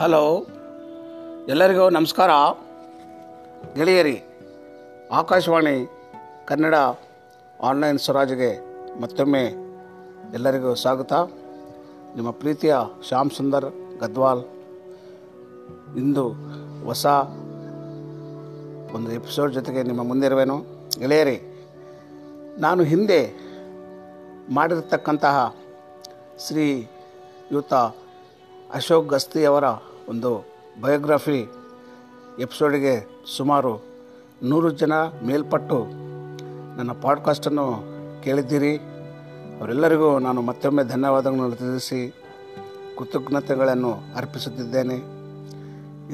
Hello, ಎಲ್ಲರಿಗೂ ನಮಸ್ಕಾರ. ಗೆಳೆಯರಿ, ಆಕಾಶವಾಣಿ ಕನ್ನಡ ಆನ್ಲೈನ್ ಸ್ವರಾಜ್ಗೆ ಮತ್ತೊಮ್ಮೆ ಎಲ್ಲರಿಗೂ ಸ್ವಾಗತ. ನಿಮ್ಮ ಪ್ರೀತಿಯ ಶ್ಯಾಮ್ ಸುಂದರ್ ಗದ್ವಾಲ್, ಇಂದು ಹೊಸ ಒಂದು ಎಪಿಸೋಡ್ ಜೊತೆಗೆ ನಿಮ್ಮ ಮುಂದಿರುವೆನು ಗೆಳೆಯರಿ, ನಾನು ಹಿಂದೆ ಮಾಡಿರತಕ್ಕಂತಹ ಶ್ರೀ ಯುತ ಅಶೋಕ್ ಗಸ್ತಿಯವರ ಒಂದು ಬಯೋಗ್ರಫಿ ಎಪಿಸೋಡಿಗೆ ಸುಮಾರು ನೂರು ಜನ ಮೇಲ್ಪಟ್ಟು ನನ್ನ ಪಾಡ್ಕಾಸ್ಟನ್ನು ಕೇಳಿದ್ದೀರಿ. ಅವರೆಲ್ಲರಿಗೂ ನಾನು ಮತ್ತೊಮ್ಮೆ ಧನ್ಯವಾದಗಳನ್ನು ತಿಳಿಸಿ ಕೃತಜ್ಞತೆಗಳನ್ನು ಅರ್ಪಿಸುತ್ತಿದ್ದೇನೆ.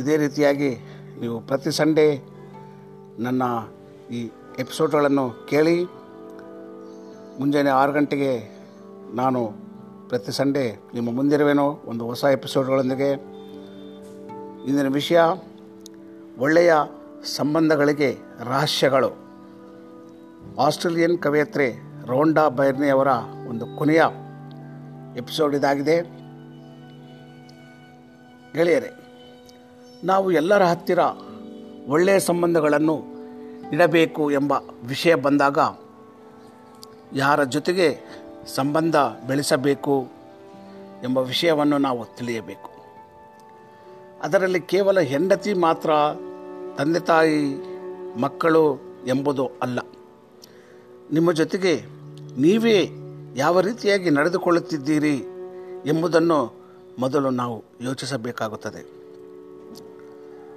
ಇದೇ ರೀತಿಯಾಗಿ ನೀವು ಪ್ರತಿ ಸಂಡೇ ನನ್ನ ಈ ಎಪಿಸೋಡ್ಗಳನ್ನು ಕೇಳಿ, ಮುಂಜಾನೆ ಆರು ಗಂಟೆಗೆ ನಾನು ಪ್ರತಿ ಸಂಡೇ ನಿಮ್ಮ ಮುಂದಿರುವೇನೋ ಒಂದು ಹೊಸ ಎಪಿಸೋಡ್ಗಳೊಂದಿಗೆ. ಇಂದಿನ ವಿಷಯ, ಒಳ್ಳೆಯ ಸಂಬಂಧಗಳಿಗೆ ರಹಸ್ಯಗಳು. ಆಸ್ಟ್ರೇಲಿಯನ್ ಕವಯತ್ರಿ ರೋಂಡಾ ಬೈರ್ನಿಯವರ ಒಂದು ಕೊನೆಯ ಎಪಿಸೋಡ್ ಇದಾಗಿದೆ. ಗೆಳೆಯರೆ, ನಾವು ಎಲ್ಲರ ಹತ್ತಿರ ಒಳ್ಳೆಯ ಸಂಬಂಧಗಳನ್ನು ಇಡಬೇಕು ಎಂಬ ವಿಷಯ ಬಂದಾಗ, ಯಾರ ಜೊತೆಗೆ ಸಂಬಂಧ ಬೆಳೆಸಬೇಕು ಎಂಬ ವಿಷಯವನ್ನು ನಾವು ತಿಳಿಯಬೇಕು. ಅದರಲ್ಲಿ ಕೇವಲ ಹೆಂಡತಿ ಮಾತ್ರ ತಂದೆ ತಾಯಿ ಮಕ್ಕಳು ಎಂಬುದು ಅಲ್ಲ. ನಿಮ್ಮ ಜೊತೆಗೆ ನೀವೇ ಯಾವ ರೀತಿಯಾಗಿ ನಡೆದುಕೊಳ್ಳುತ್ತಿದ್ದೀರಿ ಎಂಬುದನ್ನು ಮೊದಲು ನಾವು ಯೋಚಿಸಬೇಕಾಗುತ್ತದೆ.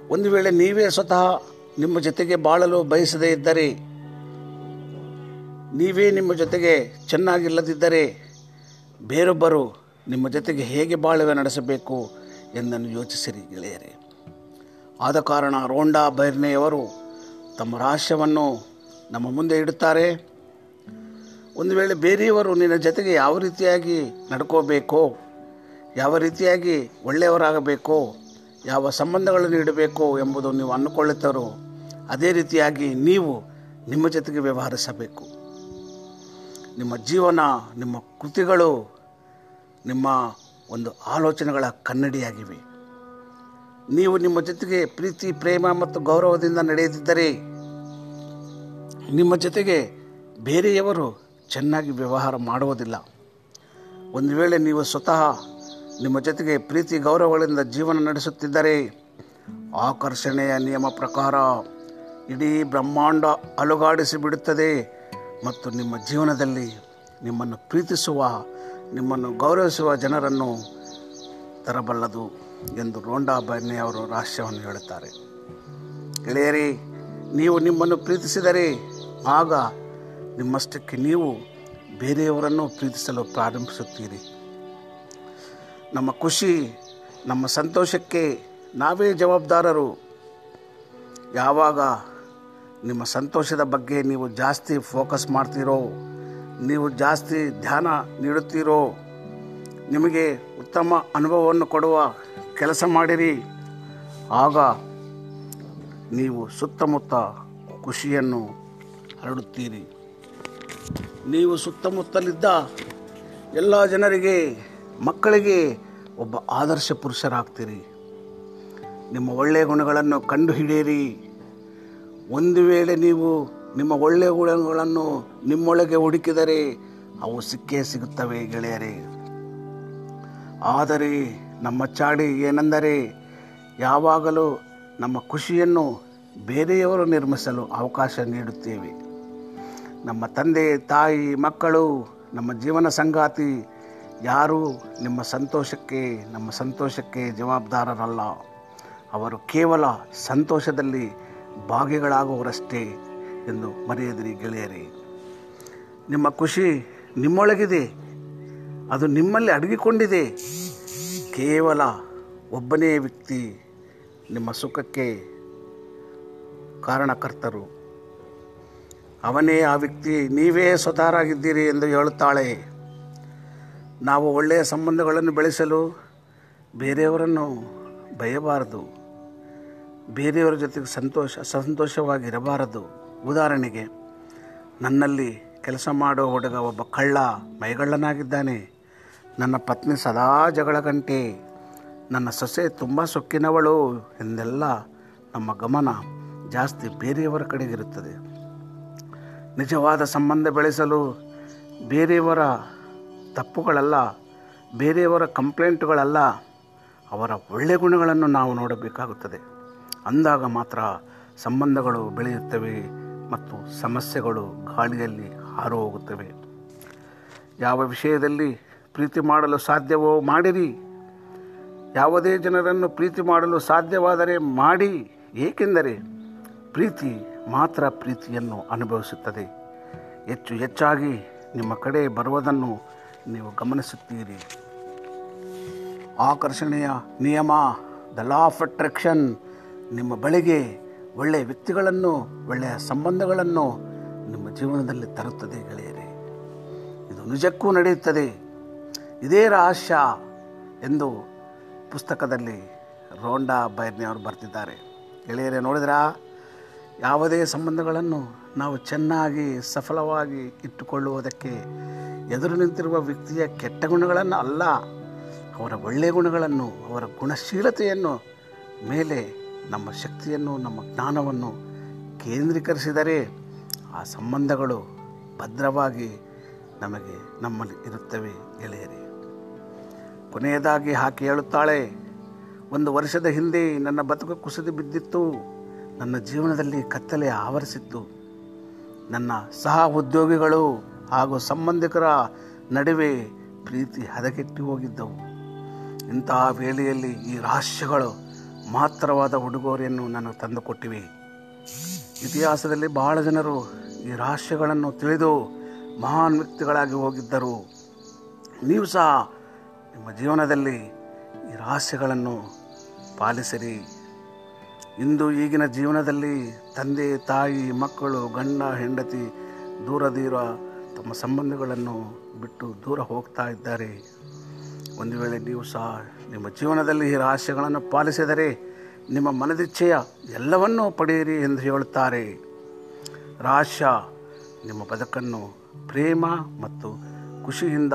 ಒಂದು ವೇಳೆ ನೀವೇ ಸ್ವತಃ ನಿಮ್ಮ ಜೊತೆಗೆ ಬಾಳಲು ಬಯಸದೇ ಇದ್ದರೆ ನೀವೇ ನಿಮ್ಮ ಜೊತೆಗೆ ಚೆನ್ನಾಗಿಲ್ಲದಿದ್ದರೆ ಬೇರೊಬ್ಬರು ನಿಮ್ಮ ಜೊತೆಗೆ ಹೇಗೆ ಬಾಳುವೆ ನಡೆಸಬೇಕು ಎಂದನ್ನು ಯೋಚಿಸಿರಿ ಗೆಳೆಯರೆ. ಆದ ಕಾರಣ ರೋಂಡಾ ಬೈರ್ನೆಯವರು ತಮ್ಮ ರಹಸ್ಯವನ್ನು ನಮ್ಮ ಮುಂದೆ ಇಡುತ್ತಾರೆ. ಒಂದು ವೇಳೆ ಬೇರೆಯವರು ನಿನ್ನ ಜೊತೆಗೆ ಯಾವ ರೀತಿಯಾಗಿ ನಡ್ಕೋಬೇಕೋ, ಯಾವ ರೀತಿಯಾಗಿ ಒಳ್ಳೆಯವರಾಗಬೇಕೋ, ಯಾವ ಸಂಬಂಧಗಳನ್ನು ಇಡಬೇಕು ಎಂಬುದು ನೀವು ಅಂದುಕೊಳ್ಳುತ್ತಾರೋ, ಅದೇ ರೀತಿಯಾಗಿ ನೀವು ನಿಮ್ಮ ಜೊತೆಗೆ ವ್ಯವಹರಿಸಬೇಕು. ನಿಮ್ಮ ಜೀವನ, ನಿಮ್ಮ ಕೃತಿಗಳು ನಿಮ್ಮ ಒಂದು ಆಲೋಚನೆಗಳ ಕನ್ನಡಿಯಾಗಿವೆ. ನೀವು ನಿಮ್ಮ ಜೊತೆಗೆ ಪ್ರೀತಿ, ಪ್ರೇಮ ಮತ್ತು ಗೌರವದಿಂದ ನಡೆಯದಿದ್ದರೆ ನಿಮ್ಮ ಜೊತೆಗೆ ಬೇರೆಯವರು ಚೆನ್ನಾಗಿ ವ್ಯವಹಾರ ಮಾಡುವುದಿಲ್ಲ. ಒಂದು ವೇಳೆ ನೀವು ಸ್ವತಃ ನಿಮ್ಮ ಜೊತೆಗೆ ಪ್ರೀತಿ, ಗೌರವಗಳಿಂದ ಜೀವನ ನಡೆಸುತ್ತಿದ್ದರೆ ಆಕರ್ಷಣೆಯ ನಿಯಮ ಪ್ರಕಾರ ಇಡೀ ಬ್ರಹ್ಮಾಂಡ ಅಲುಗಾಡಿಸಿ ಬಿಡುತ್ತದೆ ಮತ್ತು ನಿಮ್ಮ ಜೀವನದಲ್ಲಿ ನಿಮ್ಮನ್ನು ಪ್ರೀತಿಸುವ, ನಿಮ್ಮನ್ನು ಗೌರವಿಸುವ ಜನರನ್ನು ತರಬಲ್ಲದು ಎಂದು ರೋಂಡಾ ಬನ್ನಿ ಅವರು ರಹಸ್ಯವನ್ನು ಹೇಳುತ್ತಾರೆ. ಗೆಳೆಯರಿ, ನೀವು ನಿಮ್ಮನ್ನು ಪ್ರೀತಿಸಿದರೆ ಆಗ ನಿಮ್ಮಷ್ಟಕ್ಕೆ ನೀವು ಬೇರೆಯವರನ್ನು ಪ್ರೀತಿಸಲು ಪ್ರಾರಂಭಿಸುತ್ತೀರಿ. ನಮ್ಮ ಖುಷಿ, ನಮ್ಮ ಸಂತೋಷಕ್ಕೆ ನಾವೇ ಜವಾಬ್ದಾರರು. ಯಾವಾಗ ನಿಮ್ಮ ಸಂತೋಷದ ಬಗ್ಗೆ ನೀವು ಜಾಸ್ತಿ ಫೋಕಸ್ ಮಾಡ್ತೀರೋ, ನೀವು ಜಾಸ್ತಿ ಧ್ಯಾನ ನೀಡುತ್ತೀರೋ, ನಿಮಗೆ ಉತ್ತಮ ಅನುಭವವನ್ನು ಕೊಡುವ ಕೆಲಸ ಮಾಡಿರಿ. ಆಗ ನೀವು ಸುತ್ತಮುತ್ತ ಖುಷಿಯನ್ನು ಹರಡುತ್ತೀರಿ. ನೀವು ಸುತ್ತಮುತ್ತಲಿದ್ದ ಎಲ್ಲ ಜನರಿಗೆ, ಮಕ್ಕಳಿಗೆ ಒಬ್ಬ ಆದರ್ಶ ಪುರುಷರಾಗ್ತೀರಿ. ನಿಮ್ಮ ಒಳ್ಳೆಯ ಗುಣಗಳನ್ನು ಕಂಡುಹಿಡಿಯಿರಿ. ಒಂದು ವೇಳೆ ನೀವು ನಿಮ್ಮ ಒಳ್ಳೆಯ ಗುಣಗಳನ್ನು ನಿಮ್ಮೊಳಗೆ ಹುಡುಕಿದರೆ ಅವು ಸಿಕ್ಕೇ ಸಿಗುತ್ತವೆ ಗೆಳೆಯರೇ. ಆದರೆ ನಮ್ಮ ಚಾಡಿ ಏನೆಂದರೆ ಯಾವಾಗಲೂ ನಮ್ಮ ಖುಷಿಯನ್ನು ಬೇರೆಯವರು ನಿರ್ಮಿಸಲು ಅವಕಾಶ ನೀಡುತ್ತೇವೆ. ನಮ್ಮ ತಂದೆ, ತಾಯಿ, ಮಕ್ಕಳು, ನಮ್ಮ ಜೀವನ ಸಂಗಾತಿ ಯಾರೂ ನಿಮ್ಮ ಸಂತೋಷಕ್ಕೆ, ನಮ್ಮ ಸಂತೋಷಕ್ಕೆ ಜವಾಬ್ದಾರರಲ್ಲ. ಅವರು ಕೇವಲ ಸಂತೋಷದಲ್ಲಿ ಭಾಗಿಗಳಾಗುವರಷ್ಟೇ ಎಂದು ಮರೆಯದಿರಿ ಗೆಳೆಯರಿ. ನಿಮ್ಮ ಖುಷಿ ನಿಮ್ಮೊಳಗಿದೆ, ಅದು ನಿಮ್ಮಲ್ಲಿ ಅಡಗಿಕೊಂಡಿದೆ. ಕೇವಲ ಒಬ್ಬನೇ ವ್ಯಕ್ತಿ ನಿಮ್ಮ ಸುಖಕ್ಕೆ ಕಾರಣಕರ್ತರು. ಅವನೇ ಆ ವ್ಯಕ್ತಿ, ನೀವೇ ಸ್ವತಾರಾಗಿದ್ದೀರಿ ಎಂದು ಹೇಳುತ್ತಾಳೆ. ನಾವು ಒಳ್ಳೆಯ ಸಂಬಂಧಗಳನ್ನು ಬೆಳೆಸಲು ಬೇರೆಯವರನ್ನು ಬಯಬಾರದು ಬೇರೆಯವರ ಜೊತೆಗೆ ಸಂತೋಷ ಸಂತೋಷವಾಗಿರಬಾರದು ಉದಾಹರಣೆಗೆ, ನನ್ನಲ್ಲಿ ಕೆಲಸ ಮಾಡೋ ಹುಡುಗ ಒಬ್ಬ ಕಳ್ಳ ಮೈಗಳ್ಳನಾಗಿದ್ದಾನೆ. ನನ್ನ ಪತ್ನಿ ಸದಾ ಜಗಳ ಗಂಟೆ. ನನ್ನ ಸೊಸೆ ತುಂಬ ಸೊಕ್ಕಿನವಳು ಎಂದೆಲ್ಲ ನಮ್ಮ ಗಮನ ಜಾಸ್ತಿ ಬೇರೆಯವರ ಕಡೆಗಿರುತ್ತದೆ. ನಿಜವಾದ ಸಂಬಂಧ ಬೆಳೆಸಲು ಬೇರೆಯವರ ತಪ್ಪುಗಳಲ್ಲ, ಬೇರೆಯವರ ಕಂಪ್ಲೇಂಟ್ಗಳಲ್ಲ, ಅವರ ಒಳ್ಳೆಯ ಗುಣಗಳನ್ನು ನಾವು ನೋಡಬೇಕಾಗುತ್ತದೆ. ಅಂದಾಗ ಮಾತ್ರ ಸಂಬಂಧಗಳು ಬೆಳೆಯುತ್ತವೆ ಮತ್ತು ಸಮಸ್ಯೆಗಳು ಗಾಳಿಯಲ್ಲಿ ಹಾರು ಹೋಗುತ್ತವೆ ಯಾವ ವಿಷಯದಲ್ಲಿ ಪ್ರೀತಿ ಮಾಡಲು ಸಾಧ್ಯವೋ ಮಾಡಿರಿ. ಯಾವುದೇ ಜನರನ್ನು ಪ್ರೀತಿ ಮಾಡಲು ಸಾಧ್ಯವಾದರೆ ಮಾಡಿ. ಏಕೆಂದರೆ ಪ್ರೀತಿ ಮಾತ್ರ ಪ್ರೀತಿಯನ್ನು ಅನುಭವಿಸುತ್ತದೆ. ಹೆಚ್ಚು ಹೆಚ್ಚಾಗಿ ನಿಮ್ಮ ಕಡೆ ಬರುವುದನ್ನು ನೀವು ಗಮನಿಸುತ್ತೀರಿ. ಆಕರ್ಷಣೆಯ ನಿಯಮ ದ ಲಾ ಆಫ್ ಅಟ್ರಾಕ್ಷನ್ ನಿಮ್ಮ ಬಳಿಗೆ ಒಳ್ಳೆಯ ವ್ಯಕ್ತಿಗಳನ್ನು, ಒಳ್ಳೆಯ ಸಂಬಂಧಗಳನ್ನು ನಿಮ್ಮ ಜೀವನದಲ್ಲಿ ತರುತ್ತದೆ ಗೆಳೆಯರೆ. ಇದು ನಿಜಕ್ಕೂ ನಡೆಯುತ್ತದೆ. ಇದೇ ರಹಸ್ಯ ಎಂದು ಪುಸ್ತಕದಲ್ಲಿ ರೋಂಡಾ ಬೈರ್ನಿ ಅವರು ಬರೆದಿದ್ದಾರೆ ಗೆಳೆಯರೆ, ನೋಡಿದ್ರಾ? ಯಾವುದೇ ಸಂಬಂಧಗಳನ್ನು ನಾವು ಚೆನ್ನಾಗಿ, ಸಫಲವಾಗಿ ಇಟ್ಟುಕೊಳ್ಳುವುದಕ್ಕೆ ಎದುರು ನಿಂತಿರುವ ವ್ಯಕ್ತಿಯ ಕೆಟ್ಟ ಗುಣಗಳನ್ನು ಅಲ್ಲ, ಅವರ ಒಳ್ಳೆಯ ಗುಣಗಳನ್ನು, ಅವರ ಗುಣಶೀಲತೆಯನ್ನು ಮೇಲೆ ನಮ್ಮ ಶಕ್ತಿಯನ್ನು, ನಮ್ಮ ಜ್ಞಾನವನ್ನು ಕೇಂದ್ರೀಕರಿಸಿದರೆ ಆ ಸಂಬಂಧಗಳು ಭದ್ರವಾಗಿ ನಮಗೆ ನಮ್ಮಲ್ಲಿ ಇರುತ್ತವೆ ಗೆಳೆಯರಿ. ಕೊನೆಯದಾಗಿ ಹಾಕಿ ಹೇಳುತ್ತಾಳೆ, ಒಂದು ವರ್ಷದ ಹಿಂದೆ ನನ್ನ ಬದುಕು ಕುಸಿದು ಬಿದ್ದಿತ್ತು. ನನ್ನ ಜೀವನದಲ್ಲಿ ಕತ್ತಲೆ ಆವರಿಸಿತ್ತು. ನನ್ನ ಸಹ ಉದ್ಯೋಗಿಗಳು ಹಾಗೂ ಸಂಬಂಧಿಕರ ನಡುವೆ ಪ್ರೀತಿ ಹದಗೆಟ್ಟಿ ಹೋಗಿದ್ದವು. ಇಂತಹ ವೇಳೆಯಲ್ಲಿ ಈ ರಹಸ್ಯಗಳು ಮಹತ್ತರವಾದ ಉಡುಗೊರೆಯನ್ನು ನಾನು ತಂದುಕೊಟ್ಟಿವಿ. ಇತಿಹಾಸದಲ್ಲಿ ಬಹಳ ಜನರು ಈ ರಹಸ್ಯಗಳನ್ನು ತಿಳಿದು ಮಹಾನ್ ವ್ಯಕ್ತಿಗಳಾಗಿ ಹೋಗಿದ್ದರು. ನೀವು ಸಹ ನಿಮ್ಮ ಜೀವನದಲ್ಲಿ ಈ ರಹಸ್ಯಗಳನ್ನು ಪಾಲಿಸಿರಿ. ಇಂದು ಈಗಿನ ಜೀವನದಲ್ಲಿ ತಂದೆ, ತಾಯಿ, ಮಕ್ಕಳು, ಗಂಡ, ಹೆಂಡತಿ ದೂರ ದೂರ ತಮ್ಮ ಸಂಬಂಧಗಳನ್ನು ಬಿಟ್ಟು ದೂರ ಹೋಗ್ತಾ ಇದ್ದಾರೆ. ಒಂದು ವೇಳೆ ನೀವು ಸಹ ನಿಮ್ಮ ಜೀವನದಲ್ಲಿ ಈ ರಹಸ್ಯಗಳನ್ನು ಪಾಲಿಸಿದರೆ ನಿಮ್ಮ ಮನದಿಚ್ಛೆಯ ಎಲ್ಲವನ್ನೂ ಪಡೆಯಿರಿ ಎಂದು ಹೇಳುತ್ತಾರೆ. ರಹಸ್ಯ ನಿಮ್ಮ ಬದುಕನ್ನು ಪ್ರೇಮ ಮತ್ತು ಖುಷಿಯಿಂದ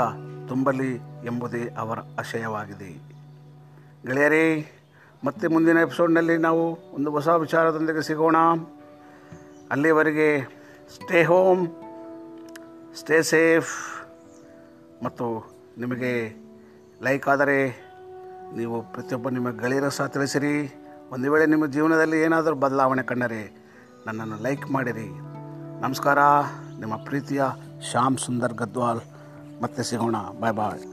ತುಂಬಲಿ ಎಂಬುದೇ ಅವರ ಆಶಯವಾಗಿದೆ. ಗೆಳೆಯರೇ, ಮತ್ತೆ ಮುಂದಿನ ಎಪಿಸೋಡ್ನಲ್ಲಿ ನಾವು ಒಂದು ಹೊಸ ವಿಚಾರದೊಂದಿಗೆ ಸಿಗೋಣ. ಅಲ್ಲಿವರೆಗೆ ಸ್ಟೇ ಹೋಮ್ ಸ್ಟೇ ಸೇಫ್ ಮತ್ತು ನಿಮಗೆ ಲೈಕ್ ಆದರೆ ನೀವು ಪ್ರತಿಯೊಬ್ಬ ನಿಮ್ಮ ಗೆಳೆಯರ ಸಹ ತಿಳಿಸಿರಿ. ಒಂದು ವೇಳೆ ನಿಮ್ಮ ಜೀವನದಲ್ಲಿ ಏನಾದರೂ ಬದಲಾವಣೆ ಕಂಡರೆ ನನ್ನನ್ನು ಲೈಕ್ ಮಾಡಿರಿ. ನಮಸ್ಕಾರ, ನಿಮ್ಮ ಪ್ರೀತಿಯ ಶ್ಯಾಮ್ ಸುಂದರ್ ಗದ್ವಾಲ್. ಮತ್ತೆ ಸಿಗೋಣ. ಬಾಯ್ ಬಾಯ್.